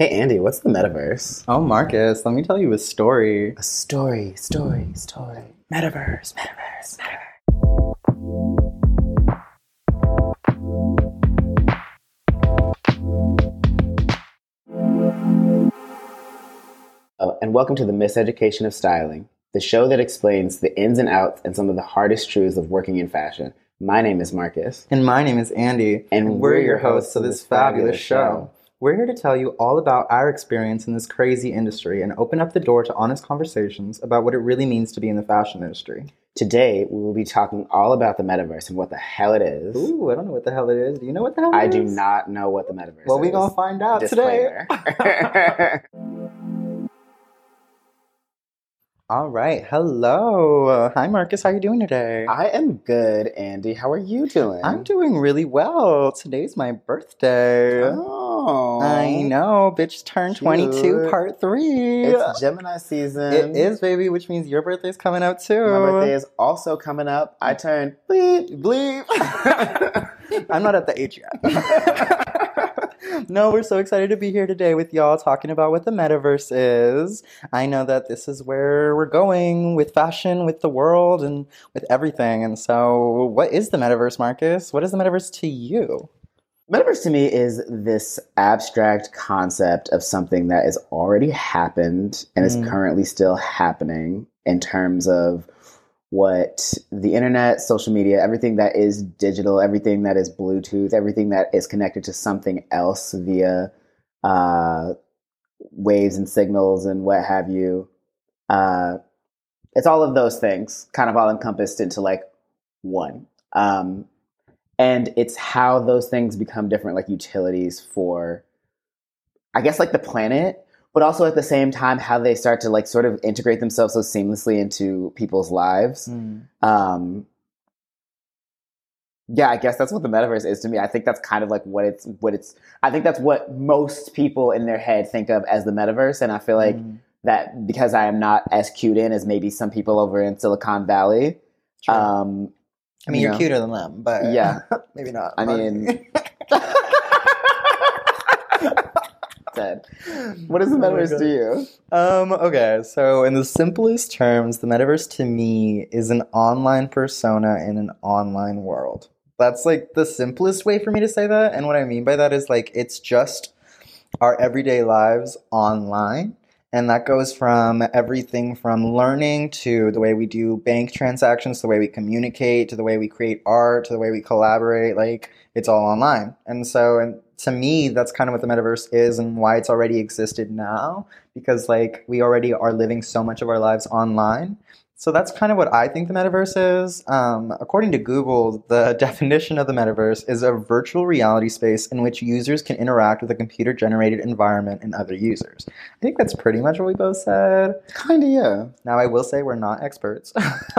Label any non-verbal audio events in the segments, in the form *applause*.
Hey Andy, what's the metaverse? Oh, Marcus, let me tell you a story. A story, story, story. Metaverse, metaverse, metaverse. Oh, and welcome to the Miseducation of Styling, the show that explains the ins and outs and some of the hardest truths of working in fashion. My name is Marcus. And my name is Andy, And we're your hosts of this fabulous show. We're here to tell you all about our experience in this crazy industry and open up the door to honest conversations about what it really means to be in the fashion industry. Today, we will be talking all about the metaverse and what the hell it is. Ooh, I don't know what the hell it is. Do you know what the hell I it do not know what the metaverse Well, is. we're going to find out today. *laughs* All right. Hello. Hi, Marcus. How are you doing today? I am good, Andy. How are you doing? I'm doing really well. Today's my birthday. Oh, I know. Bitch turned 22, part three. It's Gemini season. It is, baby, which means your birthday's coming up too. My birthday is also coming up. I turn bleep bleep. *laughs* I'm not at the age yet. *laughs* no, we're so excited to be here today with y'all talking about what the metaverse is. I know that this is where we're going with fashion, with the world, and with everything. And so, what is the metaverse, Marcus? What is the metaverse to you? Metaverse to me is this abstract concept of something that has already happened and is Mm. currently still happening in terms of what the internet, social media, everything that is digital, everything that is Bluetooth, everything that is connected to something else via uh, waves and signals and what have you. Uh, it's all of those things kind of all encompassed into like one. Um, and it's how those things become different like utilities for i guess like the planet but also at the same time how they start to like sort of integrate themselves so seamlessly into people's lives um yeah i guess that's what the metaverse is to me i think that's kind of like what it's what it's i think that's what most people in their head think of as the metaverse and i feel like Mm. that because i am not as cued in as maybe some people over in silicon valley True. um I mean, you you're cuter than them, but Yeah. *laughs* maybe not. I mean- *laughs* *laughs* said what is the Oh metaverse God. to you Um, okay, so in the simplest terms, the metaverse to me is an online persona in an online world. That's like the simplest way for me to say that. And what I mean by that is like it's just our everyday lives online. And that goes from everything from learning to the way we do bank transactions, the way we communicate, to the way we create art, to the way we collaborate. Like it's all online. And so, and to me, that's kind of what the metaverse is and why it's already existed now because like we already are living so much of our lives online. So that's kind of what I think the metaverse is. Um, according to Google, the *laughs* definition of the metaverse is a virtual reality space in which users can interact with a computer generated environment and other users. I think that's pretty much what we both said. kind of yeah Now, I will say we're not experts.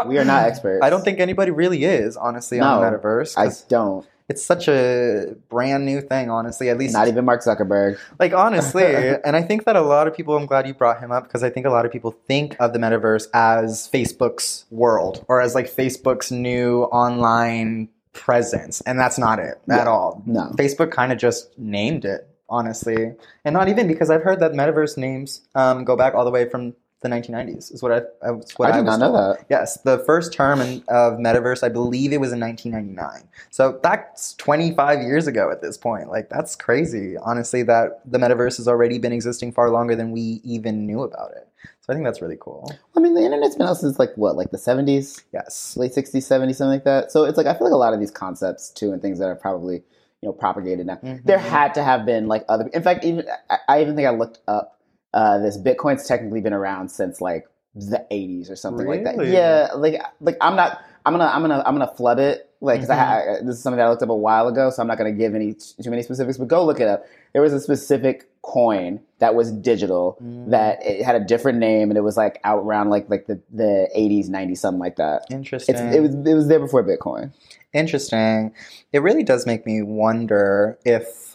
we are not *laughs* experts I don't think anybody really is, honestly, on the metaverse. I don't it's such a brand new thing, honestly. At least not even mark zuckerberg like honestly, *laughs* and I think that a lot of people. I'm glad you brought him up because I think a lot of people think of the metaverse as Facebook's world or as like Facebook's new online presence, and that's not it at all. no Facebook kind of just named it, honestly, and not even because I've heard that metaverse names um, go back all the way from the 1990s. Is what I, I was what i I, did not know told. that Yes, the first term in, of metaverse, I believe it was in 1999. So that's 25 years ago at this point. Like that's crazy, honestly. That the metaverse has already been existing far longer than we even knew about it. So I think that's really cool. i mean the internet's been out since like what like the 70s Yes. late 60s 70s something like that so it's like i feel like a lot of these concepts too and things that are probably you know propagated now Mhm. there had to have been like other in fact even i, I even think i looked up uh, this bitcoin's technically been around since like the 80s or something like that yeah like like i'm not i'm gonna i'm gonna i'm gonna flood it like 'cause I, I, this is something that i looked up a while ago so i'm not gonna give any too many specifics but go look it up there was a specific coin that was digital Mm. that it had a different name and it was like out around like like the, the 80s 90s something like that Interesting. it's, it was it was there before bitcoin Interesting. It really does make me wonder if,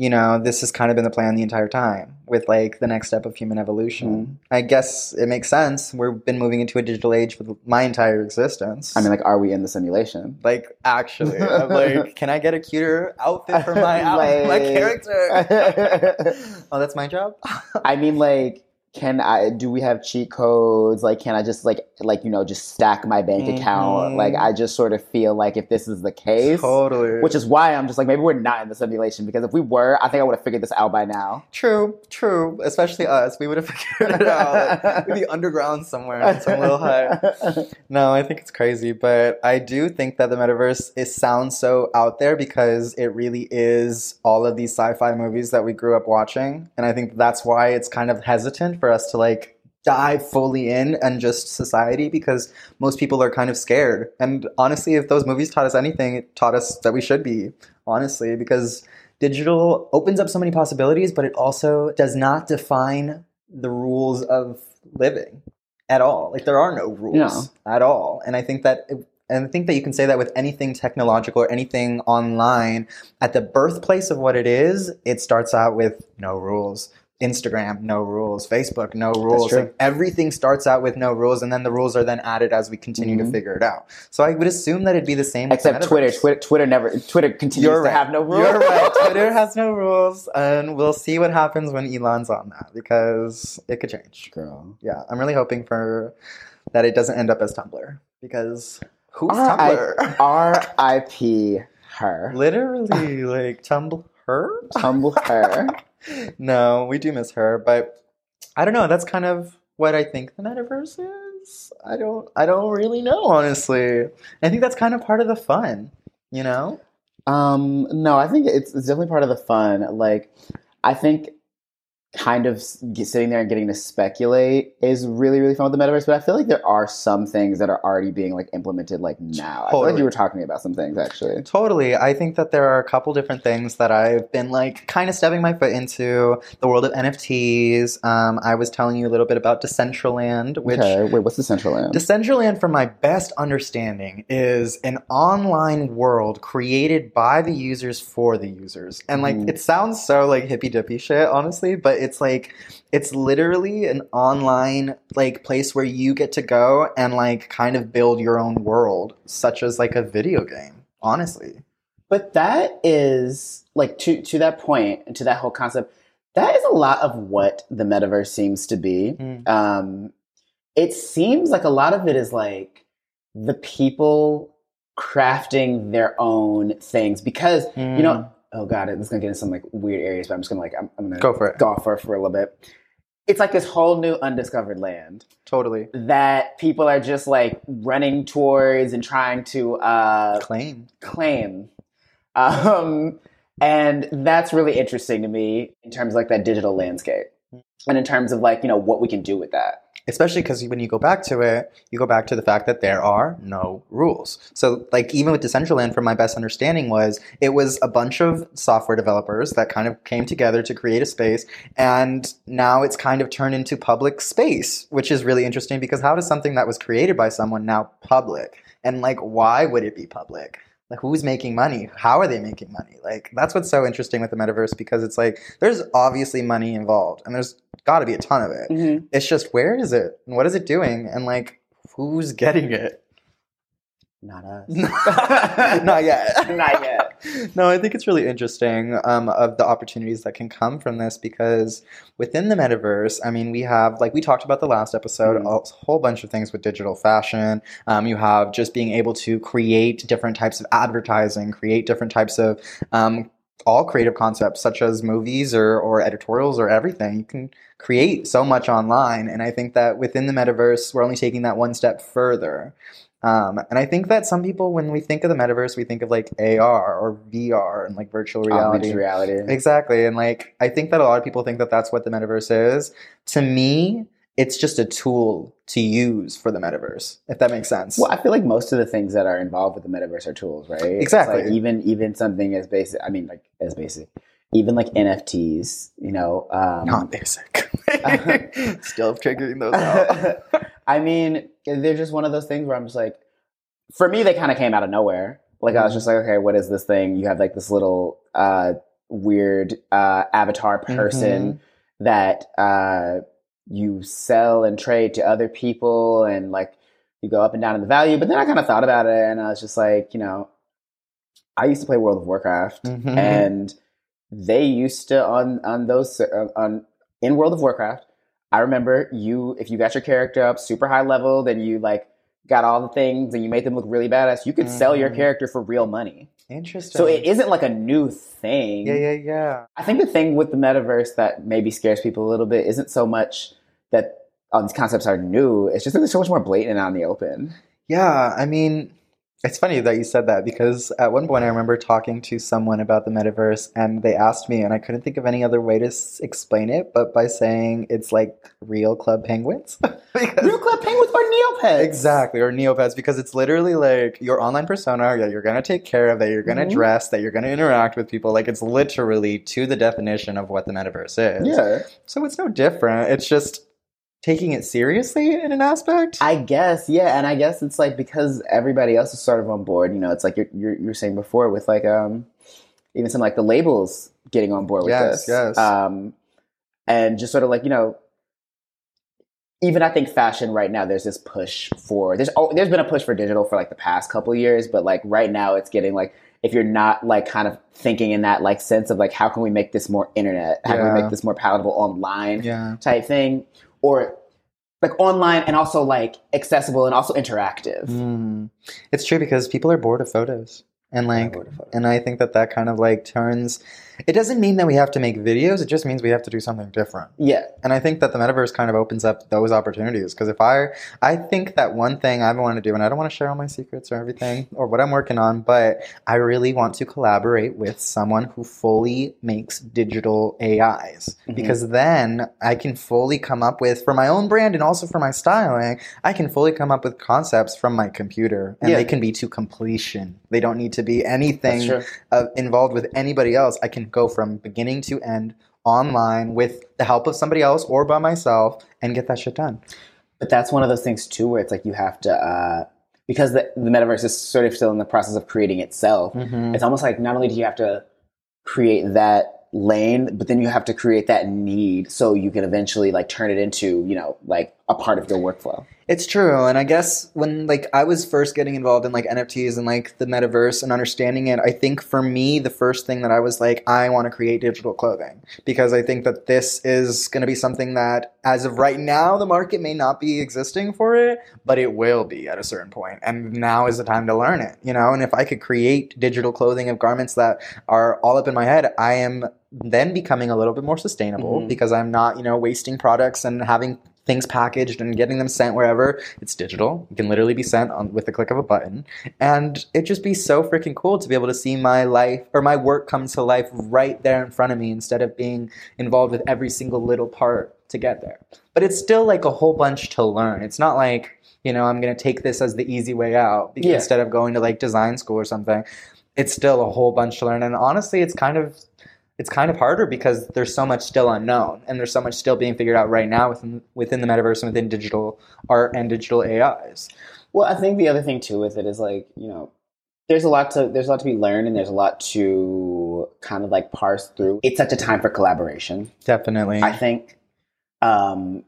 you know, this has kind of been the plan the entire time with like the next step of human evolution. Mm. I guess it makes sense. We've been moving into a digital age for my entire existence. I mean, like, are we in the simulation? like actually, I'm *laughs* like, can I get a cuter outfit for my *laughs* out- my character? *laughs* oh, that's my job. I mean, like, can I? Do we have cheat codes? Like, can I just like, like you know, just stack my bank account? Mhm. Like, I just sort of feel like if this is the case, totally. which is why I'm just like, maybe we're not in the simulation because if we were, I think I would have figured this out by now. true, true. Especially us, we would have *laughs* figured it out. Like, we'd be underground somewhere in some little hut. *laughs* No, I think it's crazy, but I do think that the metaverse is sounds so out there because it really is all of these sci-fi movies that we grew up watching, and I think that's why it's kind of hesitant for us to like dive fully in and just society because most people are kind of scared. And honestly, if those movies taught us anything, it taught us that we should be, honestly, because digital opens up so many possibilities, but it also does not define the rules of living at all. Like there are no rules No. at all. And I think that and I think that you can say that with anything technological or anything online at the birthplace of what it is, it starts out with no rules. Instagram, no rules. Facebook, no rules. Like, everything starts out with no rules, and then the rules are then added as we continue to Mhm. figure it out. So I would assume that it'd be the same. Except Twitter. Twitter, Twitter never, Twitter continues You're to right. have no rules. You're right. *laughs* Twitter has no rules, and we'll see what happens when Elon's on that because it could change. Girl. Yeah, I'm really hoping for that it doesn't end up as Tumblr because who's R.I- Tumblr? R.I.P. her. Literally, like Tumblr. Her. *laughs* no, we do miss her, but I don't know. That's kind of what I think the metaverse is. I don't. I don't really know, honestly. I think that's kind of part of the fun, you know. Um, no, I think it's, it's definitely part of the fun. Like, I think kind of sitting there and getting to speculate is really, really fun with the metaverse. But I feel like there are some things that are already being like implemented like now. I feel like you were talking about some things actually. Totally. I think that there are a couple different things that I've been like kind of stepping my foot into the world of NFTs. Um, I was telling you a little bit about Decentraland, which okay, wait, what's the central land? Decentraland, from my best understanding, is an online world created by the users for the users. And like, Mhm. it sounds so like hippy dippy shit, honestly, but it's like, it's literally an online like place where you get to go and like kind of build your own world, such as like a video game, honestly. But that is like to to that point and to that whole concept. That is a lot of what the metaverse seems to be. Mm. Um, it seems like a lot of it is like the people crafting their own things because you Mm. know. Oh god, it's gonna get into some like weird areas, but I'm just gonna like I'm, I'm gonna Go for it. go for it for a little bit. It's like this whole new undiscovered land Totally. that people are just like running towards and trying to uh, Claim. claim. Um, and that's really interesting to me in terms of like that digital landscape and in terms of like, you know, what we can do with that. Especially because when you go back to it, you go back to the fact that there are no rules. So, like even with Decentraland, from my best understanding, was it was a bunch of software developers that kind of came together to create a space, and now it's kind of turned into public space, which is really interesting because how does something that was created by someone now public, and like why would it be public? Like who's making money? How are they making money? Like that's what's so interesting with the metaverse because it's like there's obviously money involved, and there's got to be a ton of it. It's just where is it and what is it doing and like who's getting it? Not us. *laughs* Not yet. *laughs* Not yet. No, I think it's really interesting um, of the opportunities that can come from this because within the metaverse, I mean, we have like we talked about the last episode, Mhm. a whole bunch of things with digital fashion. Um, you have just being able to create different types of advertising, create different types of um, all creative concepts such as movies or, or editorials or everything. You can create so much online. And I think that within the metaverse, we're only taking that one step further. Um, and I think that some people, when we think of the metaverse, we think of like AR or VR and like virtual reality. Reality. Exactly. And like, I think that a lot of people think that that's what the metaverse is. To me, it's just a tool to use for the metaverse, if that makes sense. Well, I feel like most of the things that are involved with the metaverse are tools, right? Exactly. like even even something as basic. I mean, like as basic, even like NFTs. You know, um, Not basic. *laughs* Still figuring those out. *laughs* I mean, they're just one of those things where I'm just like, for me, they kind of came out of nowhere. Like I was just like, okay, what is this thing? You have like this little uh, weird uh, avatar person that uh, you sell and trade to other people and like you go up and down in the value. But then I kind of thought about it and I was just like, you know, I used to play World of Warcraft Mhm. and they used to on on those uh, on in World of Warcraft. I remember you if you got your character up super high level, then you like got all the things and you made them look really badass. You could sell your Mhm. character for real money. Interesting. So it isn't like a new thing. Yeah, yeah, yeah. I think the thing with the metaverse that maybe scares people a little bit isn't so much that all these concepts are new. It's just that they're so much more blatant and out in the open. Yeah, I mean, it's funny that you said that because at one point I remember talking to someone about the metaverse and they asked me, and I couldn't think of any other way to s- explain it but by saying it's like real club penguins. *laughs* Because- Real Club Penguins are Neopets. Exactly, or Neopets, because it's literally like your online persona that you're gonna take care of, that you're gonna Mhm. dress, that you're gonna interact with people. Like it's literally to the definition of what the metaverse is. Yeah. So it's no different. It's just taking it seriously in an aspect. I guess, yeah, and I guess it's like because everybody else is sort of on board. You know, it's like you're you're, you're saying before with like um even some like the labels getting on board with Yes, this. yes. Um, and just sort of like you know, even I think fashion right now. There's this push for there's oh, there's been a push for digital for like the past couple of years, but like right now it's getting like if you're not like kind of thinking in that like sense of like how can we make this more internet, how can we make this more palatable online yeah. type thing, or like online and also like accessible and also interactive. Mm. It's true because people are bored of photos. And like and I think that that kind of like turns it doesn't mean that we have to make videos, it just means we have to do something different. Yeah, And I think that the metaverse kind of opens up those opportunities because if I I think that one thing I want to do and I don't want to share all my secrets or everything or what I'm working on, but I really want to collaborate with someone who fully makes digital AIs Mhm. because then I can fully come up with for my own brand and also for my styling, I can fully come up with concepts from my computer and Yeah. they can be to completion. They don't need to be anything uh, involved with anybody else. I can go from beginning to end online with the help of somebody else or by myself and get that shit done. But that's one of those things too, where it's like you have to uh, because the the metaverse is sort of still in the process of creating itself. Mm-hmm. It's almost like not only do you have to create that lane, but then you have to create that need so you can eventually like turn it into you know like a part of your workflow. It's true, and I guess when like I was first getting involved in like NFTs and like the metaverse and understanding it, I think for me the first thing that I was like, I want to create digital clothing because I think that this is going to be something that, as of right now, the market may not be existing for it, but it will be at a certain point, and now is the time to learn it, you know. And if I could create digital clothing of garments that are all up in my head, I am then becoming a little bit more sustainable Mhm. because I'm not, you know, wasting products and having things packaged and getting them sent wherever. It's digital. It can literally be sent on with the click of a button. And it just be so freaking cool to be able to see my life or my work come to life right there in front of me instead of being involved with every single little part to get there. But it's still like a whole bunch to learn. It's not like, you know, I'm going to take this as the easy way out Yeah. instead of going to like design school or something. It's still a whole bunch to learn and honestly it's kind of it's kind of harder because there's so much still unknown and there's so much still being figured out right now within within the metaverse and within digital art and digital AIs. Well, I think the other thing too with it is like you know there's a lot to there's a lot to be learned and there's a lot to kind of like parse through. It's such a time for collaboration. Definitely. I think, um,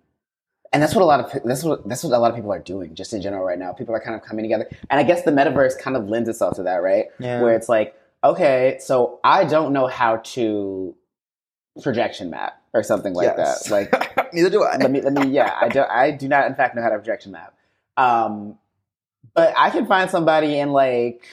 and that's what a lot of that's what that's what a lot of people are doing just in general right now. People are kind of coming together, and I guess the metaverse kind of lends itself to that, right? yeah. Where it's like, okay, so I don't know how to projection map or something like Yes. that. Like, *laughs* neither do I. let me let me yeah, I do I do not in fact know how to projection map. Um, but I can find somebody in like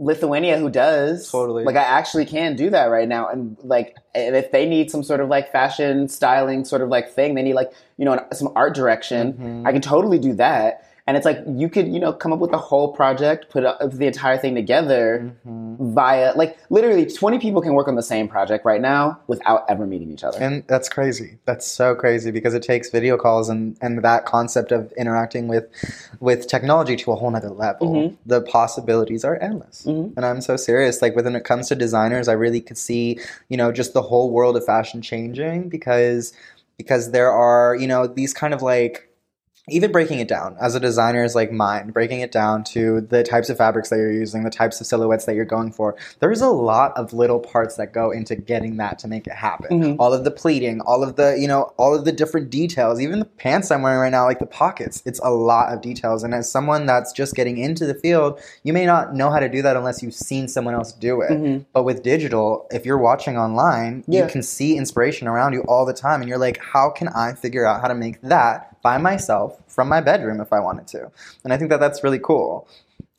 Lithuania who does Totally. like I actually can do that right now and like and if they need some sort of like fashion styling sort of like thing they need like you know some art direction Mhm. I can totally do that and it's like you could you know come up with a whole project put up the entire thing together Mhm. via like literally 20 people can work on the same project right now without ever meeting each other And that's crazy. That's so crazy because it takes video calls and, and that concept of interacting with with technology to a whole nother level. Mhm. The possibilities are endless. Mhm. And I'm so serious. Like when it comes to designers, I really could see, you know, just the whole world of fashion changing because because there are, you know, these kind of like even breaking it down as a designer's like mind, breaking it down to the types of fabrics that you're using, the types of silhouettes that you're going for. There's a lot of little parts that go into getting that to make it happen. Mhm. All of the pleating, all of the, you know, all of the different details, even the pants I'm wearing right now, like the pockets. It's a lot of details. And as someone that's just getting into the field, you may not know how to do that unless you've seen someone else do it. Mhm. But with digital, if you're watching online, Yeah. you can see inspiration around you all the time. And you're like, how can I figure out how to make that by myself from my bedroom if I wanted to? And I think that that's really cool,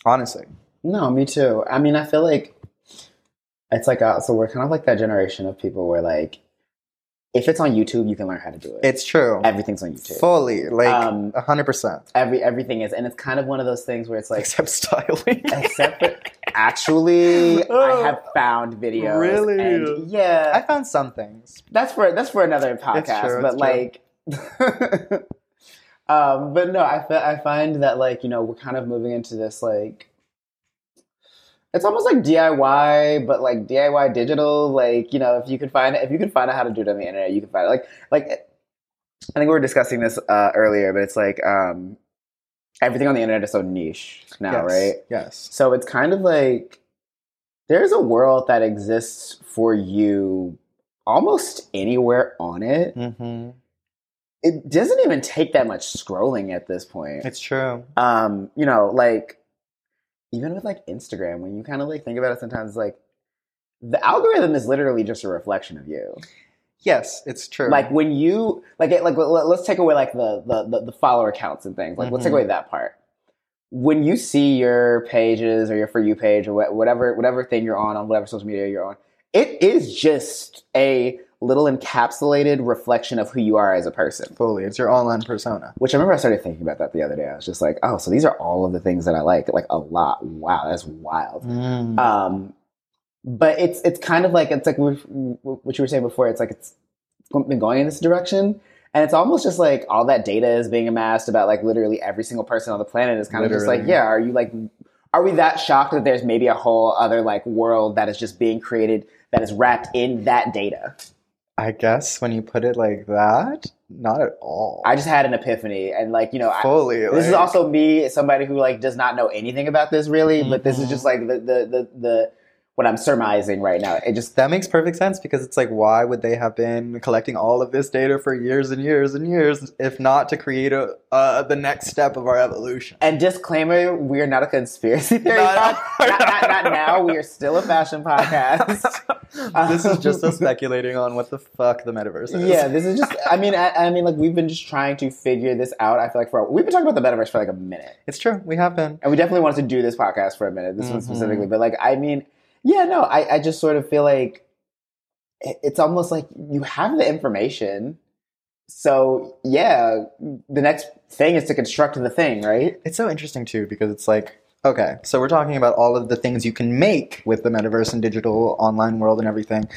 honestly. No, me too. I mean, I feel like it's like uh, so we're kind of like that generation of people where like if it's on YouTube, you can learn how to do it. It's true. everything's on YouTube. Fully, like Um, a 100%. Every everything is, and it's kind of one of those things where it's like, Except styling. *laughs* except for actually, I have found videos. Really? and yeah, I found some things. that's for that's for another podcast. true, but it's like, *laughs* um, but no, I I find that like you know we're kind of moving into this like. It's almost like DIY, but like DIY digital. Like you know, if you could find if you could find out how to do it on the internet, you can find it. Like like I think we were discussing this uh, earlier, but it's like um, everything on the internet is so niche now, yes. right? Yes. So it's kind of like there's a world that exists for you almost anywhere on it. hmm It doesn't even take that much scrolling at this point. It's true. Um, you know, like even with like Instagram, when you kind of like think about it sometimes like the algorithm is literally just a reflection of you. Yes, it's true. Like when you like it, like let- let's take away like the the the, the follower counts and things. Like let's take Mhm. away that part. When you see your pages or your for you page or whatever whatever thing you're on on whatever social media you're on, it is just a little encapsulated reflection of who you are as a person. fully, it's your online persona. Which I remember I started thinking about that the other day. I was just like, oh, so these are all of the things that I like, like a lot. Wow, that's wild. Mm. Um, but it's it's kind of like it's like what what you were saying before. It's like it's been going in this direction, and it's almost just like all that data is being amassed about like literally every single person on the planet is kind of just like, yeah, are you like, are we that shocked that there's maybe a whole other like world that is just being created that is wrapped in that data? I guess when you put it like that, not at all. I just had an epiphany, and like you know, I, fully. this is also me, somebody who like does not know anything about this really, but this is Mhm. just like the the the, the what I'm surmising right now. It just That makes perfect sense because it's like, why would they have been collecting all of this data for years and years and years if not to create a uh, the next step of our evolution? And disclaimer: we are not a conspiracy theory. No, pod- not, not, not now. We are still a fashion podcast. *laughs* this is just us speculating on what the fuck the metaverse is. yeah, this is just. I mean, I, I mean, like we've been just trying to figure this out. I feel like for we've been talking about the metaverse for like a minute, it's true. We have been. and we definitely wanted to do this podcast for a minute. This one Mhm. specifically, but like, I mean, yeah, no, I, I just sort of feel like it's almost like you have the information. So yeah, the next thing is to construct the thing, right? It's so interesting too because it's like, okay, so we're talking about all of the things you can make with the metaverse and digital online world and everything,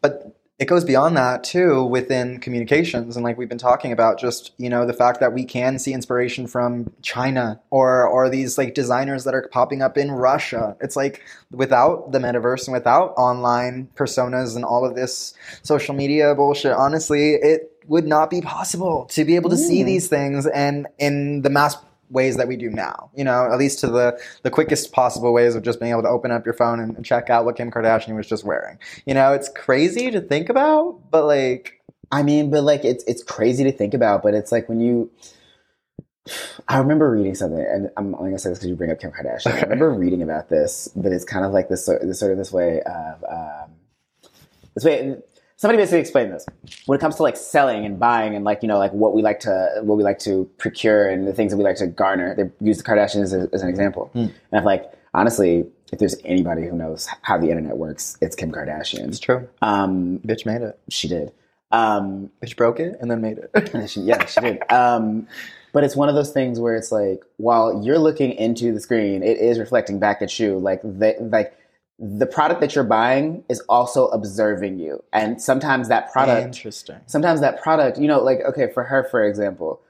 but it goes beyond that too within communications and like we've been talking about just you know the fact that we can see inspiration from china or or these like designers that are popping up in russia it's like without the metaverse and without online personas and all of this social media bullshit honestly it would not be possible to be able to see Mm. these things and in the mass ways that we do now you know at least to the the quickest possible ways of just being able to open up your phone and check out what kim kardashian was just wearing you know it's crazy to think about but like I mean, but like it's it's crazy to think about, but it's like when you. I remember reading something, and I'm only gonna say this because you bring up Kim Kardashian. I remember reading about this, but it's kind of like this, sort- this sort of this way of um, this way. Somebody basically explained this when it comes to like selling and buying and like you know like what we like to what we like to procure and the things that we like to garner. They use the Kardashians as, as an example, Hmm. and I'm like honestly, if there's anybody who knows how the internet works, it's Kim Kardashian. it's true Um, bitch made it she did. Um, bitch broke it and then made it *laughs* yeah, she, yeah, she did. Um, but it's one of those things where it's like, while you're looking into the screen, it is reflecting back at you. Like they, like the product that you're buying is also observing you, and sometimes that product, interesting sometimes that product, you know, like okay, for her, for example,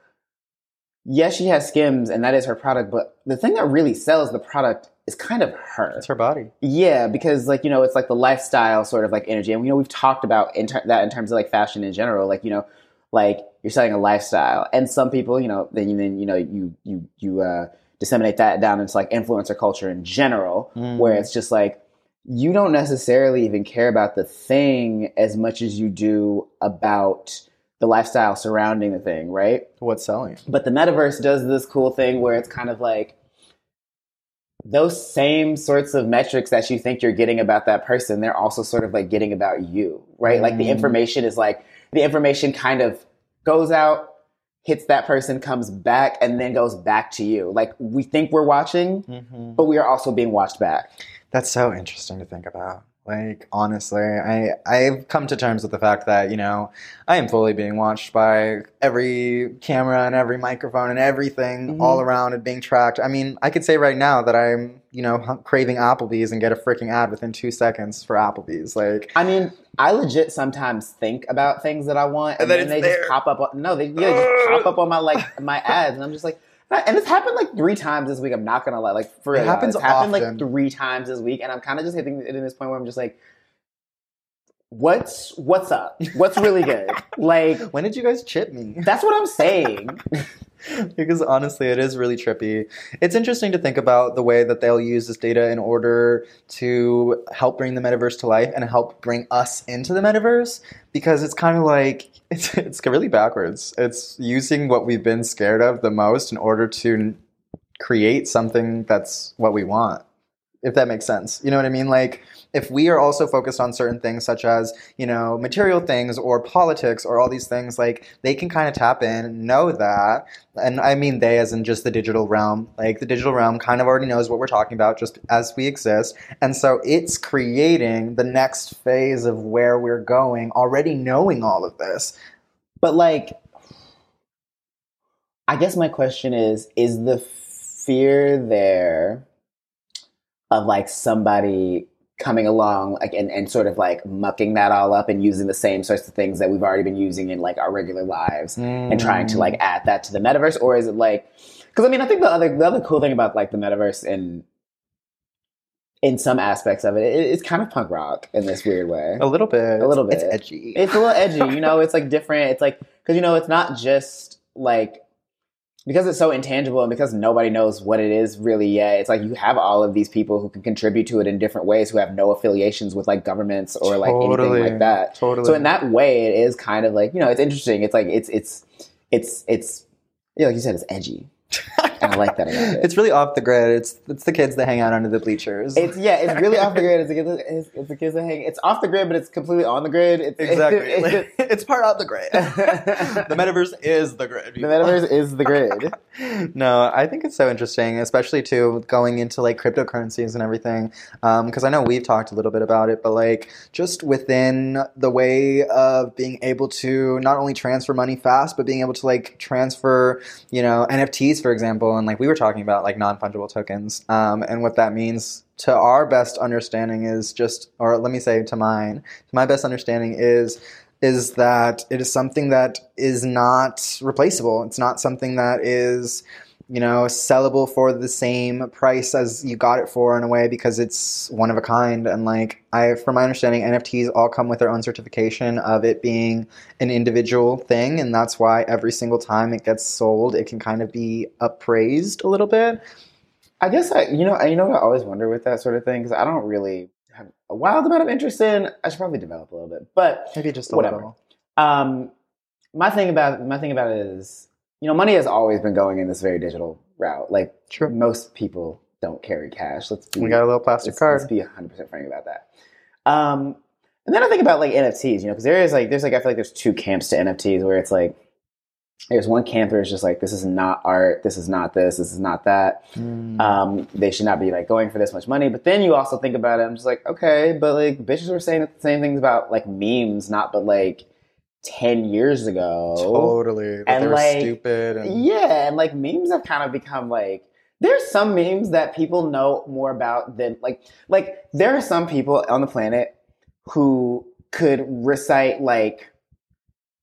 yes, she has Skims, and that is her product. But the thing that really sells the product is kind of her. it's her body Yeah, because like you know, it's like the lifestyle sort of like energy, and you know we've talked about in ter- that in terms of like fashion in general. Like you know, like you're selling a lifestyle, and some people, you know, then then you know you you you uh, disseminate that down into like influencer culture in general, Mm. where it's just like you don't necessarily even care about the thing as much as you do about the lifestyle surrounding the thing, right? What's selling? But the metaverse does this cool thing where it's kind of like those same sorts of metrics that you think you're getting about that person, they're also sort of like getting about you, right? Like the Mm. information is like the information kind of goes out, hits that person, comes back, and then goes back to you. Like we think we're watching, Mm-hmm. but we are also being watched back. That's so interesting to think about. Like honestly, I I've come to terms with the fact that you know I am fully being watched by every camera and every microphone and everything Mhm. all around and being tracked. I mean, I could say right now that I'm you know craving Applebee's and get a freaking ad within two seconds for Applebee's. Like I mean, I legit sometimes think about things that I want, and, And then then, they it's just pop up. On, no, they, yeah, they just pop up on my like my ads, and I'm just like, and it's happened like three times this week. I'm not gonna lie, like for It real, happens It's happened often. like three times this week, and I'm kind of just hitting it in this point where I'm just like, what's what's up? What's really good? *laughs* like when did you guys chip me? that's what I'm saying. *laughs* *laughs* because honestly, it is really trippy. It's interesting to think about the way that they'll use this data in order to help bring the metaverse to life and help bring us into the metaverse. Because it's kind of like *laughs* it's it's really backwards. It's using what we've been scared of the most in order to create something that's what we want. If that makes sense, you know what I mean. Like if we are also focused on certain things such as you know material things or politics or all these things like they can kind of tap in know that. And i mean they as in just the digital realm. Like the digital realm kind of already knows what we're talking about just as we exist. And so it's creating the next phase of where we're going already knowing all of this. But like, I guess my question is: Is the fear there of like somebody coming along like and, and sort of like mucking that all up and using the same sorts of things that we've already been using in like our regular lives and trying to like add that to the metaverse? Or is it like because i mean i think the other the other cool thing about like the metaverse and in some aspects of it, it it's kind of punk rock in this weird way. A little bit. A little bit. it's edgy. It's a little edgy you know? *laughs* It's like different. It's like because you know it's not just like because it's so intangible and because nobody knows what it is really yet it's like you have all of these people who can contribute to it in different ways who have no affiliations with like governments or like Totally. anything like that. Totally. So in that way it is kind of like you know it's interesting. It's like it's it's it's it's yeah like you said it's edgy. and *laughs* i like that about it it's really off the grid it's it's the kids that hang out under the bleachers it's yeah, it's really off the grid. It's, a, it's, it's the kids that hang. It's off the grid, but it's completely on the grid. It's, exactly it's- *laughs* it's part of the grid the *laughs* the metaverse is the grid The metaverse is the grid. *laughs* no, I think it's so interesting, especially too going into like cryptocurrencies and everything. Um, because I know we've talked a little bit about it, but like just within the way of being able to not only transfer money fast, but being able to like transfer, you know, NFTs, for example, like we were talking about like non fungible tokens, um, and what that means to our best understanding is just, or let me say to mine, to my best understanding is is that it is something that is not replaceable. It's not something that is, you know, sellable for the same price as you got it for in a way because it's one of a kind. And like I, from my understanding, NFTs all come with their own certification of it being an individual thing, and that's why every single time it gets sold, it can kind of be appraised a little bit. I guess I, you know, I- you know what I always wonder with that sort of thing because I don't really have a wild amount of interest in. I should probably develop a little bit, but Maybe just a Whatever. little. um, my thing about my thing about it is, you know, money has always been going in this very digital route. Like most people don't carry cash. Let's be We got a little plastic let's, card. let's be 100 percent frank about that. Um, and then I think about like NFTs, you know, because there is like there's like I feel like there's two camps to NFTs where it's like there's one camp where it's just like this is not art, this is not this, this is not that. Mm. Um, they should not be like going for this much money. But then you also think about it, I'm just like, okay, but like bitches were saying the same things about like memes, not but like ten years ago. totally. That and, they were like, stupid. And, Yeah, and like memes have kind of become like there's some memes that people know more about than like like there are some people on the planet who could recite like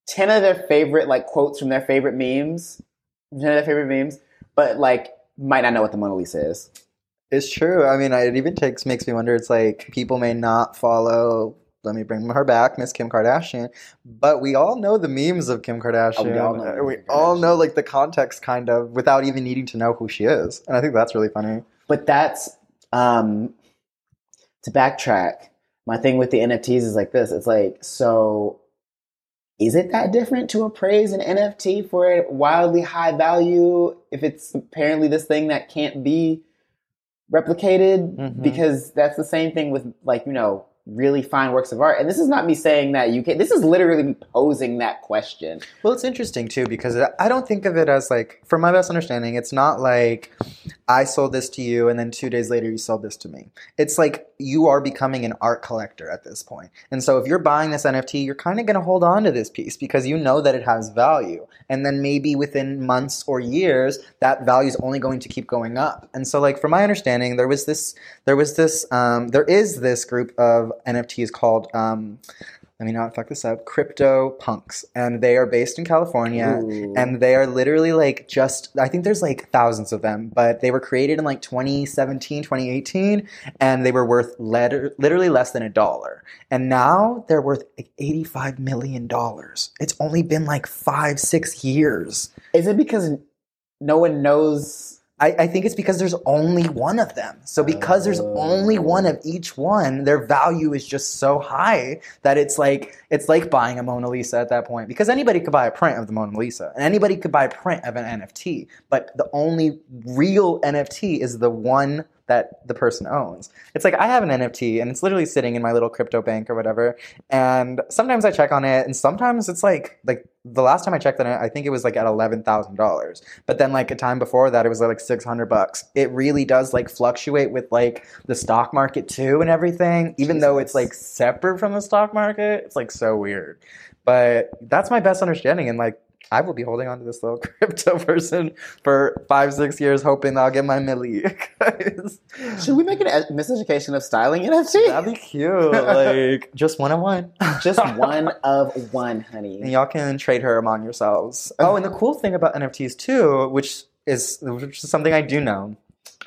10 of their favorite like quotes from their favorite memes 10 of their favorite memes but like might not know what the mona lisa is It's true. I mean, it even takes makes me wonder. It's like people may not follow let me bring her back, Miss Kim Kardashian. But we all know the memes of Kim Kardashian. Oh, we all know we Kim all know like the context kind of without even needing to know who she is. And I think that's really funny. But that's um to backtrack. My thing with the NFTs is like this. It's like so is it that different to appraise an NFT for a wildly high value if it's apparently this thing that can't be replicated? Mhm. Because that's the same thing with like, you know, really fine works of art. And this is not me saying that you can this is literally me posing that question. Well, it's interesting too because I don't think of it as like, from my best understanding, it's not like I sold this to you and then two days later you sold this to me. It's like you are becoming an art collector at this point. And so if you're buying this NFT, you're kind of going to hold on to this piece because you know that it has value. And then maybe within months or years, that value is only going to keep going up. And so, like, from my understanding, there was this, there was this, um, there is this group of NFTs called, um, let me not fuck this up, CryptoPunks. And they are based in California. Ooh. and they are literally like just i think there's like thousands of them. But they were created in like 2017 2018 and they were worth letter, literally less than a dollar. And now they're worth like 85 million dollars. It's only been like five six years. Is it because no one knows I, I think it's because there's only one of them. So because there's only one of each one, their value is just so high that it's like it's like buying a Mona Lisa at that point. Because anybody could buy a print of the Mona Lisa, and anybody could buy a print of an NFT. But the only real NFT is the one that the person owns. It's like I have an NFT and it's literally sitting in my little crypto bank or whatever. And sometimes I check on it, and sometimes it's like like the last time I checked on it, I think it was like at eleven thousand dollars. But then like a time before that, it was like six hundred bucks. It really does like fluctuate with like the stock market too and everything. Even though it's like separate from the stock market, it's like so weird. But that's my best understanding, and like I will be holding on to this little *laughs* crypto person for five six years, hoping that I'll get my milli. 'Cause *laughs* should we make an ed- miseducation of styling NFT? That'd be cute. Like *laughs* just one on one. Just one of one, honey. and y'all can trade her among yourselves. Oh, and the cool thing about NFTs too, which is which is something I do know,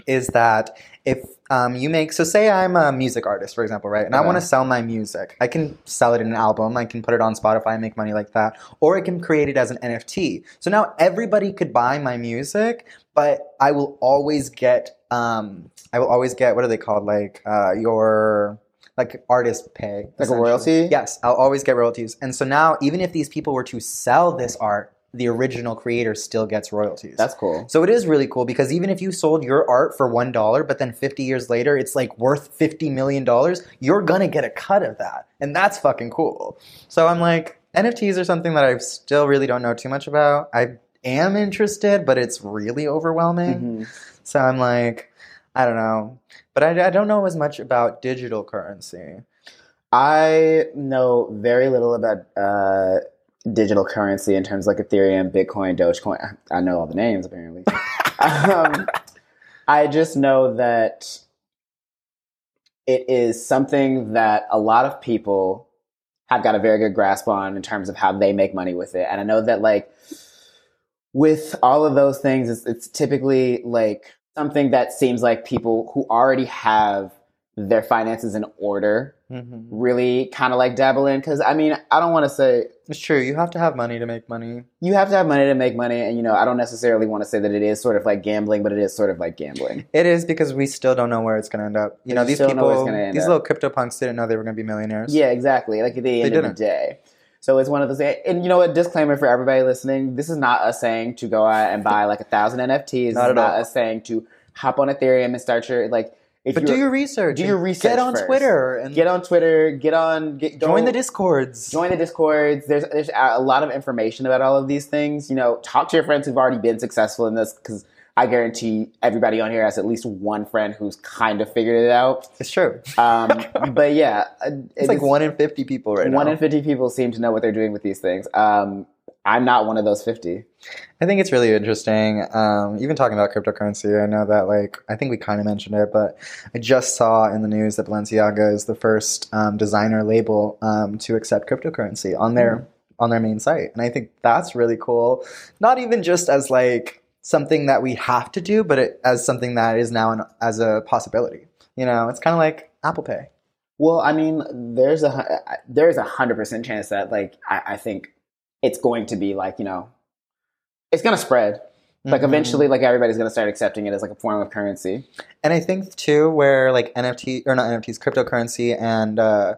is that if um, you make so say I'm a music artist, for example, right, and I want to sell my music, I can sell it in an album, I can put it on Spotify and make money like that, or I can create it as an NFT. So now everybody could buy my music, but I will always get um, I will always get what are they called like uh, your like artist pay Like a royalty? Yes, I'll always get royalties. And so now, even if these people were to sell this art, the original creator still gets royalties. That's cool. so it is really cool because even if you sold your art for one dollar, but then fifty years later it's like worth fifty million dollars, you're gonna get a cut of that, and that's fucking cool. So I'm like, NFTs are something that I still really don't know too much about. I am interested, but it's really overwhelming. Mhm. So I'm like, I don't know, but I, I don't know as much about digital currency. I know very little about uh, digital currency in terms of like Ethereum, Bitcoin, Dogecoin. I know all the names apparently. um, I just know that it is something that a lot of people have got a very good grasp on in terms of how they make money with it. And I know that like with all of those things, it's, it's typically like something that seems like people who already have their finances in order hmm really kind of like dabble in because i mean i don't want to say It's true. You have to have money to make money. you have to have money to make money and you know i don't necessarily want to say that it is sort of like gambling but it is sort of like gambling It is because we still don't know where it's going to end up. You know, We these still don't know where it's people, gonna end these up. little crypto punks didn't know they were going to be millionaires. yeah exactly like at the end of the day so it's one of those and you know a disclaimer for everybody listening this is not us saying to go out and buy like a thousand nfts this Not is at not all. us saying to hop on ethereum and start your like if But do your research. do your research Get on first. Twitter and get on twitter get on get join the discords. join the discords there's there's a lot of information about all of these things you know talk to your friends who've already been successful in this because i guarantee everybody on here has at least one friend who's kind of figured it out It's true. um, *laughs* but yeah uh, It's like one in fifty people right one now. in 50 people seem to know what they're doing with these things um, i'm not one of those 50 I think it's really interesting. Um, even talking about cryptocurrency, I know that like I think we kind of mentioned it, but I just saw in the news that Balenciaga is the first um, designer label um, to accept cryptocurrency on their on their main site, and I think that's really cool. Not even just as like something that we have to do, but it, as something that is now an, as a possibility. You know, it's kind of like Apple Pay. Well, I mean, there's a there's a hundred percent chance that like I, I think it's going to be like you know, it's gonna spread. Like Mhm. eventually, like everybody's gonna start accepting it as like a form of currency. And I think too, where like NFT or not NFTs, cryptocurrency and uh,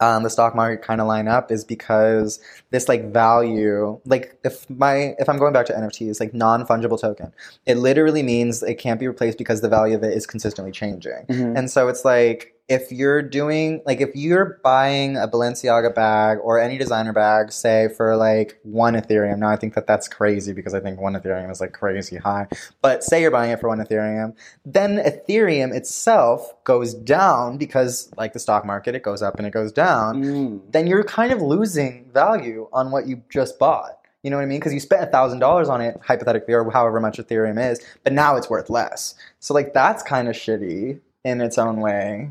um, the stock market kind of line up is because this like value, like if my if I'm going back to NFTs, like non fungible token, it literally means it can't be replaced because the value of it is consistently changing. And so it's like if you're doing like if you're buying a Balenciaga bag or any designer bag, say for like one Ethereum. Now I think that that's crazy because I think one Ethereum is like crazy high. But say you're buying it for one Ethereum, then Ethereum itself goes down because like the stock market, it goes up and it goes down. Mm. Then you're kind of losing value on what you just bought. You know what I mean? Because you spent thousand dollars on it, hypothetically, or however much Ethereum is, but now it's worth less. So like that's kind of shitty in its own way.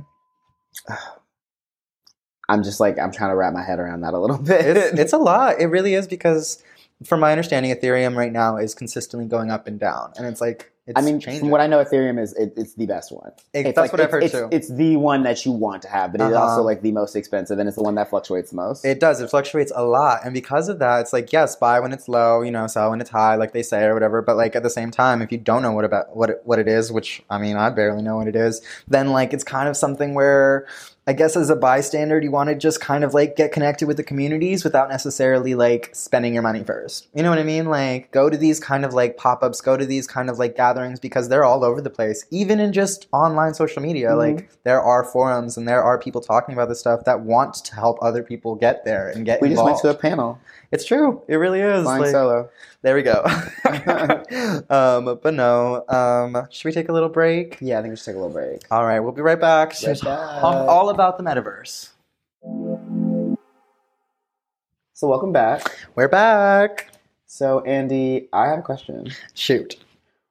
*sighs* I'm just like I'm trying to wrap my head around that a little *laughs* bit. It's, it's a lot. It really is because, from my understanding, Ethereum right now is consistently going up and down, and it's like it's I mean, changing. from what I know, Ethereum is it, it's the best one. It- It's that's like- what I've heard it's, too. It's, it's the one that you want to have, but it's Uh-huh. also like the most expensive, and it's the one that fluctuates the most. It does. It fluctuates a lot, and because of that, it's like yes, buy when it's low, you know, sell when it's high, like they say or whatever. But like at the same time, if you don't know what about what it, what it is, which I mean, I barely know what it is, then like it's kind of something where I guess as a bystander, you want to just kind of like get connected with the communities without necessarily like spending your money first. You know what I mean? Like go to these kind of like pop ups, go to these kind of like gatherings because they're all over the place, even in just online social media. Mhm. Like there are forums and there are people talking about this stuff that want to help other people get there and get we just went to a panel, It's true. It really is. flying Like, solo. there we go. *laughs* um, but no. Um, should we take a little break? Yeah, I think we should take a little break. All right, we'll be right back Right back. all about the metaverse. So welcome back. We're back. So Andy, I have a question. Shoot.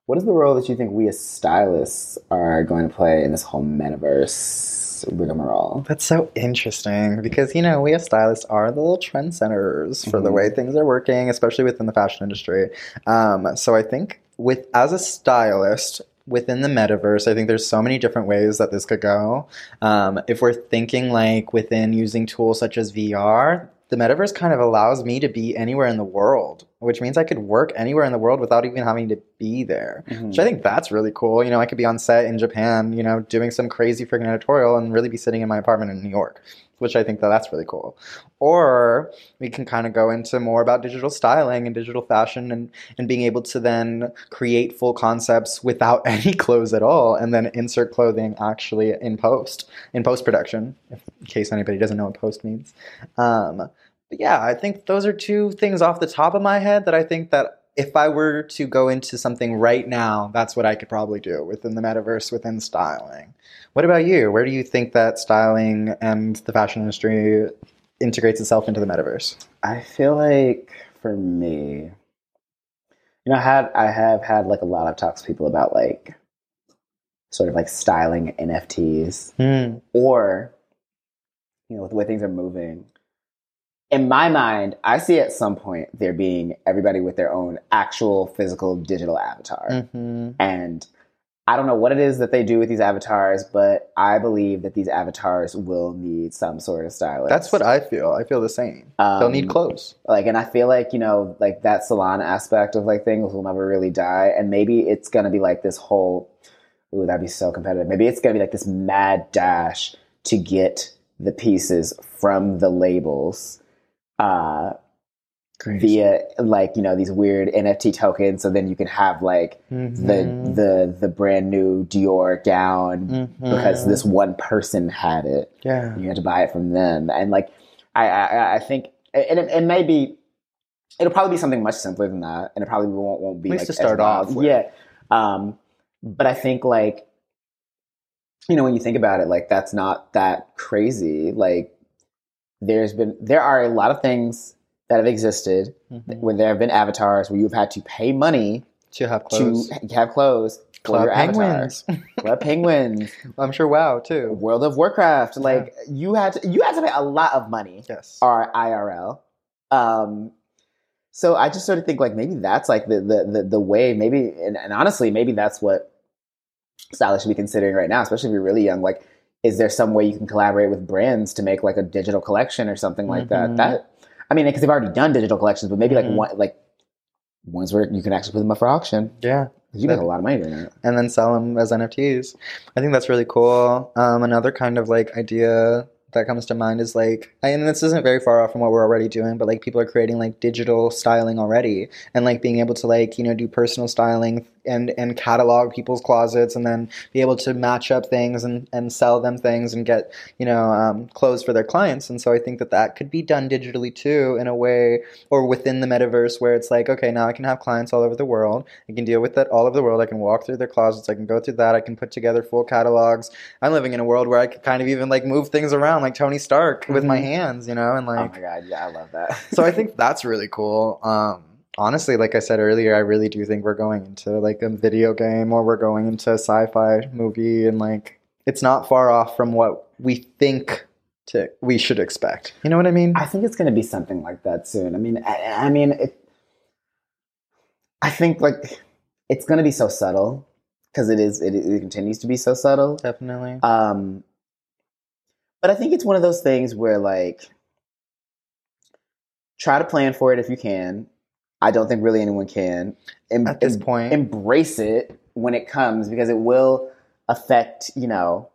What is the role that you think we as stylists are going to play in this whole metaverse rigmarole? That's so interesting because, you know, we as stylists are the little trendsetters for the Mhm. way things are working, especially within the fashion industry. Um, so I think with as a stylist within the metaverse, I think there's so many different ways that this could go. Um, if we're thinking like within using tools such as VR, the metaverse kind of allows me to be anywhere in the world, which means I could work anywhere in the world without even having to be there. Mhm. Which I think that's really cool. You know, I could be on set in Japan, you know, doing some crazy freaking editorial and really be sitting in my apartment in New York, which I think that that's really cool. Or we can kind of go into more about digital styling and digital fashion and, and being able to then create full concepts without *laughs* any clothes at all and then insert clothing actually in post, in post production, in case anybody doesn't know what post means. Um, yeah, I think those are two things off the top of my head that I think that if I were to go into something right now, that's what I could probably do within the metaverse, within styling. What about you? Where do you think that styling and the fashion industry integrates itself into the metaverse? I feel like for me, you know, I had I have had like a lot of talks with people about like sort of like styling NFTs Hmm. or you know, with the way things are moving. In my mind, I see at some point there being everybody with their own actual physical digital avatar. Mm-hmm. And I don't know what it is that they do with these avatars, but I believe that these avatars will need some sort of stylist. That's what I feel. I feel the same. um, They'll need clothes. like and i feel like you know like that salon aspect of like things will never really die and maybe it's gonna be like this whole ooh that'd be so competitive maybe it's gonna be like this mad dash to get the pieces from the labels uh via like you know these weird nft tokens so then you can have like Mm-hmm. the the the brand new dior gown Mm-hmm. because this one person had it yeah. you had to buy it from them and like i i, I think and it, it may be it'll probably be something much simpler than that and it probably won't, won't be At least like, to start off with. yeah um but i think like you know when you think about it like that's not that crazy like there's been there are a lot of things that have existed Mhm. where there have been avatars where you've had to pay money To have clothes. to have clothes Club your penguins. *laughs* Club penguins, *laughs* I'm sure. Wow, too. World of Warcraft. Like you had to, you had to pay a lot of money Yes. or IRL. Um, so I just sort of think like maybe that's like the the the, the way. Maybe and, and honestly, maybe that's what stylists should be considering right now, especially if you're really young. Like is there some way you can collaborate with brands to make like a digital collection or something like Mhm. that? That I mean, because they've already done digital collections, but maybe Mhm. like one like ones where you can actually put them up for auction. Yeah, You make a lot of money doing that. and then sell them as NFTs. I think that's really cool. Um, another kind of like idea that comes to mind is like, and this isn't very far off from what we're already doing, but like people are creating like digital styling already, and like being able to like you know do personal styling and and catalog people's closets, and then be able to match up things and and sell them things and get you know um, clothes for their clients. And so I think that that could be done digitally too in a way or within the metaverse where it's like okay now I can have clients all over the world I can deal with that all over the world. I can walk through their closets. I can go through that. I can put together full catalogs. I'm living in a world where I can kind of even like move things around like Tony Stark with my Mhm. hands, you know, and like oh my god, yeah, I love that. so I *laughs* think that's really cool. Um honestly, like I said earlier, I really do think we're going into like a video game or we're going into a sci-fi movie and like it's not far off from what we think to we should expect. You know what I mean? I think it's going to be something like that soon. I mean, I, I mean, it, I think like it's going to be so subtle because it is. It, it continues to be so subtle. Definitely. Um, but I think it's one of those things where like try to plan for it if you can. I don't think really anyone can. Em- At this em- point. embrace it when it comes because it will affect you know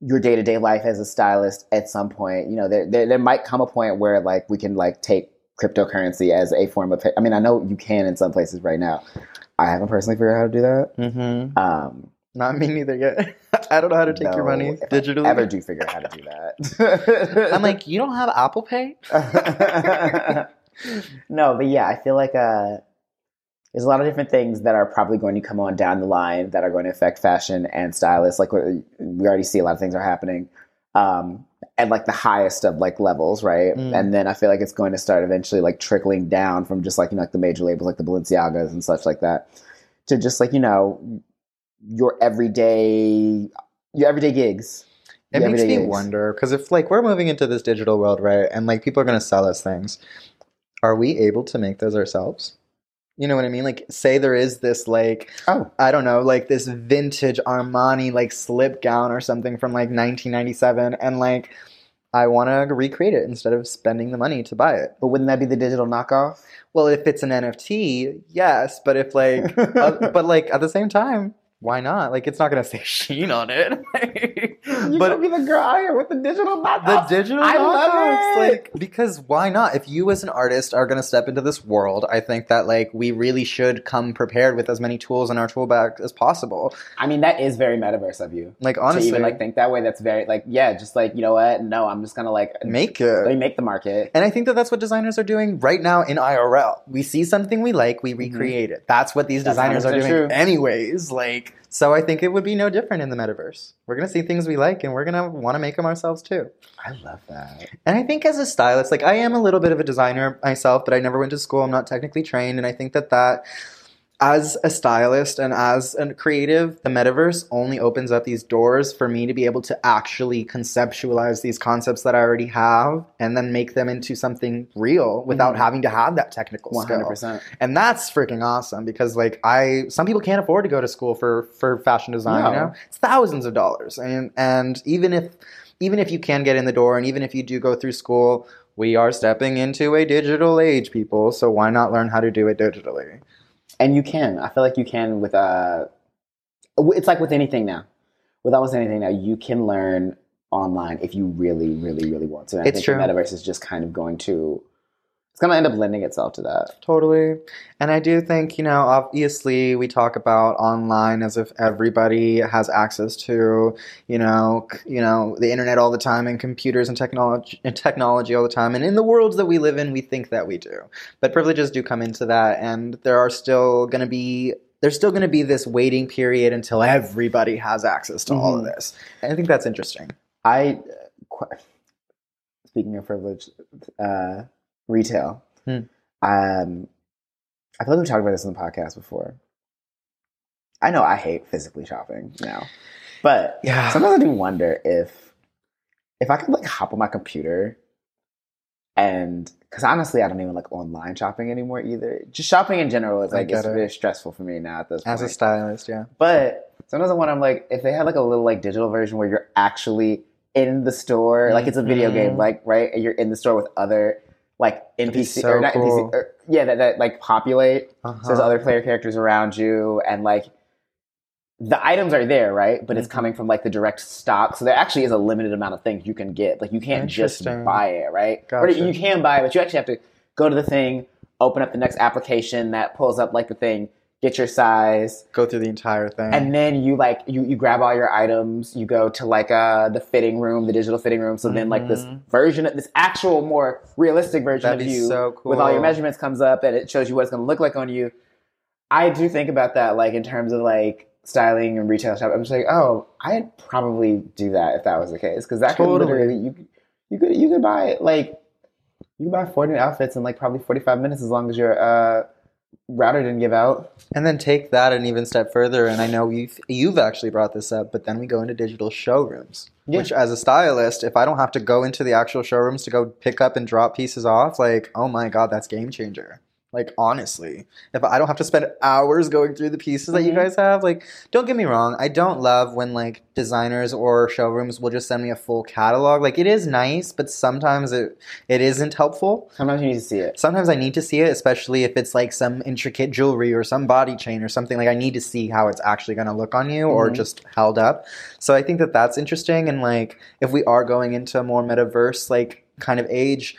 your day-to-day life as a stylist at some point you know there, there there might come a point where like we can like take cryptocurrency as a form of pay- i mean i know you can in some places right now i haven't personally figured out how to do that mm-hmm. um Not me neither yet. *laughs* I don't know how to take your though money if I digitally. ever do figure out how to do that *laughs* I'm like, you don't have Apple Pay? *laughs* no, but yeah, I feel like uh, there's a lot of different things that are probably going to come on down the line that are going to affect fashion and stylists. Like we we already see a lot of things are happening um, at like the highest of like levels, right? Mm. And then I feel like it's going to start eventually like trickling down from just like you know like the major labels like the Balenciagas and such like that to just like you know your everyday your everyday gigs. It makes me gigs. wonder because if like we're moving into this digital world, right, and like people are going to sell us things, are we able to make those ourselves? You know what I mean? Like, say there is this like Oh, I don't know, like this vintage Armani like slip gown or something from like 1997, and like I want to recreate it instead of spending the money to buy it. but wouldn't that be the digital knockoff? Well, if it's an NFT, yes, but if like, *laughs* uh, but like at the same time, why not? Like, it's not going to say *laughs* Shein on it. *laughs* You but could be the girl out here with the digital box. the knockoff. digital I love it. like because why not? If you as an artist are going to step into this world, I think that like we really should come prepared with as many tools in our tool bag as possible. I mean, that is very metaverse of you. Like honestly, to even like think that way, that's very like yeah, just like you know what? No, I'm just gonna like make it. me it. make the market. And I think that that's what designers are doing right now in IRL. We see something we like, we recreate it. That's what these Mm-hmm. That's designers are doing, true. anyways. Like, so I think it would be no different in the metaverse. We're gonna see things we like, and we're gonna want to make them ourselves too. I love that. And I think as a stylist, like I am a little bit of a designer myself, but I never went to school. I'm not technically trained, and I think that that as a stylist and as a creative, the metaverse only opens up these doors for me to be able to actually conceptualize these concepts that I already have and then make them into something real without Mhm. having to have that technical skill. hundred percent. And that's freaking awesome because like I some people can't afford to go to school for for fashion design, you No. know? It's thousands of dollars. And and even if even if you can get in the door and even if you do go through school, we are stepping into a digital age, people. So why not learn how to do it digitally? And you can. I feel like you can with uh it's like with anything now. With almost anything now, you can learn online if you really, really, really want to. And It's I think true. the metaverse is just kind of going to it's gonna end up lending itself to that. Totally. And I do think, you know, obviously we talk about online as if everybody has access to, you know, you know, the internet all the time and computers and technology and technology all the time. And in the worlds that we live in, we think that we do. But privileges do come into that and there are still going to be there's still going to be this waiting period until everybody has access to all of Mhm. this. And I think that's interesting. I qu- speaking of privilege, uh, retail. Hmm. Um, I feel like we talked about this in the podcast before. I know I hate physically shopping now, but Yeah. sometimes I do wonder if if I could like hop on my computer and because honestly, I don't even like online shopping anymore either. Just shopping in general is like it's it. very stressful for me now at this point. As a stylist, yeah. But Sometimes I want I'm like if they had like a little like digital version where you're actually in the store, like it's a video game, like right, and you're in the store with other like NPC so or not cool. NPC, or, yeah, that, that like populate. So there's Uh-huh. other player characters around you, and like the items are there, right? But it's Mhm. coming from like the direct stock, so there actually is a limited amount of things you can get. Like you can't just buy it, right? Or you can buy it, but you actually have to go to the thing, open up the next application that pulls up like the thing, get your size, Go through the entire thing. and then you like you you grab all your items. You go to like uh the fitting room, the digital fitting room. So then like this Mhm. version, of this actual more realistic version That'd of you so with all your measurements comes up and it shows you what it's going to look like on you. I do think about that, like in terms of like styling and retail shop. I'm just like, oh, I'd probably do that if that was the case because that Totally. could literally you you could you could buy like you could buy 40 outfits in like probably 45 minutes as long as you're uh, router didn't give out. And then take that an even step further. And I know you've, you've actually brought this up, but then we go into digital showrooms. Yeah. Which, as a stylist, if I don't have to go into the actual showrooms to go pick up and drop pieces off, like, oh my God, that's game changer. Like, honestly, if I don't have to spend hours going through the pieces that you Mhm. guys have, like, don't get me wrong, I don't love when, like, designers or showrooms will just send me a full catalog. Like, it is nice, but sometimes it, it isn't helpful Sometimes you need to see it. sometimes I need to see it, especially if it's like some intricate jewelry or some body chain or something. Like I need to see how it's actually going to look on you or Mhm. just held up. So I think that that's interesting. And like if we are going into a more metaverse like kind of age,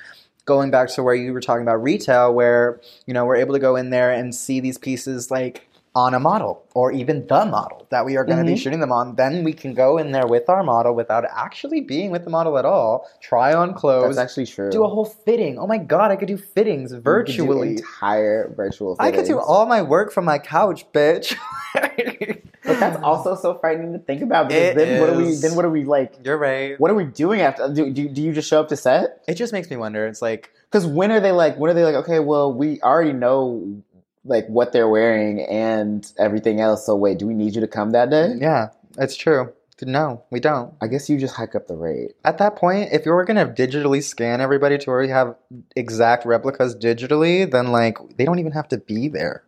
going back to where you were talking about retail, where you know we're able to go in there and see these pieces like on a model or even the model that we are going to be Mhm. shooting them on then we can go in there with our model without actually being with the model at all try on clothes That's actually true. do a whole fitting. Oh my god, I could do fittings could do virtually. entire virtual. I could do all my work from my couch, bitch. *laughs* But that's also so frightening to think about because It then what are we? Then what are we like? You're right. What are we doing after? Do, do, do you just show up to set? It just makes me wonder. It's like, Because when are they like? When are they like? Okay, well, we already know like what they're wearing and everything else. So wait, do we need you to come that day? yeah, it's true. No, we don't. I guess you just hike up the rate. At that point, if you're gonna digitally scan everybody to where you have exact replicas digitally, then like they don't even have to be there.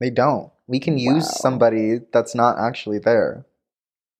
They don't. We can use Wow. somebody that's not actually there.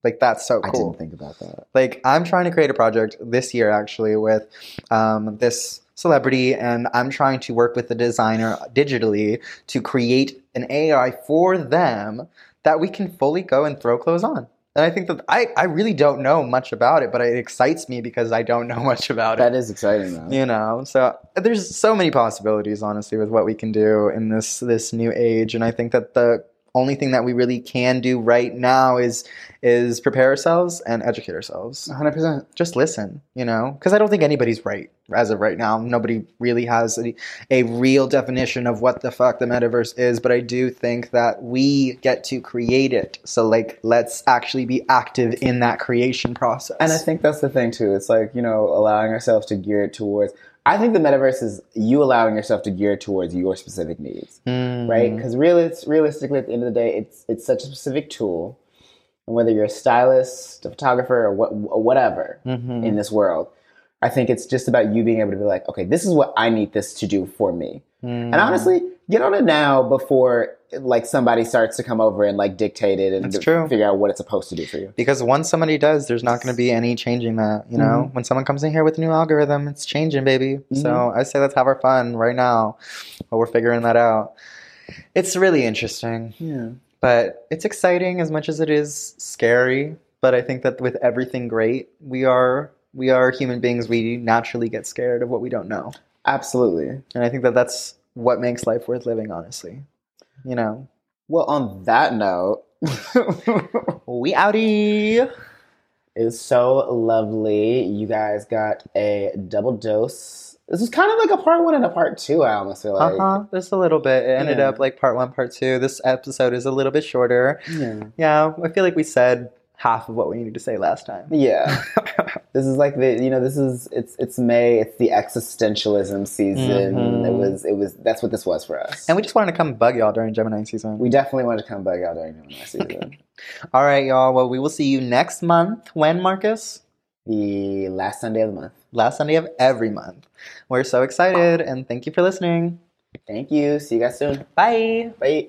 Like that's so cool. I didn't think about that. like i'm trying to create a project this year actually with um, this celebrity and i'm trying to work with the designer digitally to create an ai for them that we can fully go and throw clothes on. And i think that i, I really don't know much about it but it excites me because i don't *laughs* know much about That That is exciting though. you know so there's so many possibilities honestly with what we can do in this this new age. And i think that the only thing that we really can do right now is is prepare ourselves and educate ourselves 100. percent just listen, you know, because I don't think anybody's right as of right now. Nobody really has a, a real definition of what the fuck the metaverse is, but I do think that we get to create it. So, like, let's actually be active in that creation process. And I think that's the thing too. It's like you know allowing ourselves to gear it towards. I think the metaverse is you allowing yourself to gear towards your specific needs. Mm. right? Because realis- realistically, at the end of the day, it's it's such a specific tool, and whether you're a stylist, a photographer, or what or whatever Mhm. in this world, I think it's just about you being able to be like, okay, this is what I need this to do for me. Mm. And honestly, get on it now before like somebody starts to come over and like dictate it and That's d- true. figure out what it's supposed to do for you. Because once somebody does, there's not going to be any changing that. You know, mm-hmm. when someone comes in here with a new algorithm, it's changing, baby. Mm-hmm. So I say let's have our fun right now while we're figuring that out. It's really interesting, Yeah. but it's exciting as much as it is scary. But I think that with everything great, we are we are human beings. We naturally get scared of what we don't know, Absolutely. and I think that that's what makes life worth living. Honestly, you know, Well, on that note, *laughs* we outie. It was so lovely. You guys got a double dose. This is kind of like a part one and a part two. I almost feel like. Uh huh. Just a little bit. It ended Yeah. up like part one, part two. This episode is a little bit shorter. Yeah. Yeah, I feel like we said half of what we needed to say last time. Yeah. *laughs* this is like the you know this is it's it's May. It's the existentialism season. Mhm. It was it was that's what this was for us. And we just wanted to come bug y'all during Gemini season. we definitely wanted to come bug out during Gemini season. All right, y'all. Well, we will see you next month. When, Marcus? the last Sunday of the month. Last Sunday of every month. We're so excited, and thank you for listening. Thank you. See you guys soon. Bye. Bye.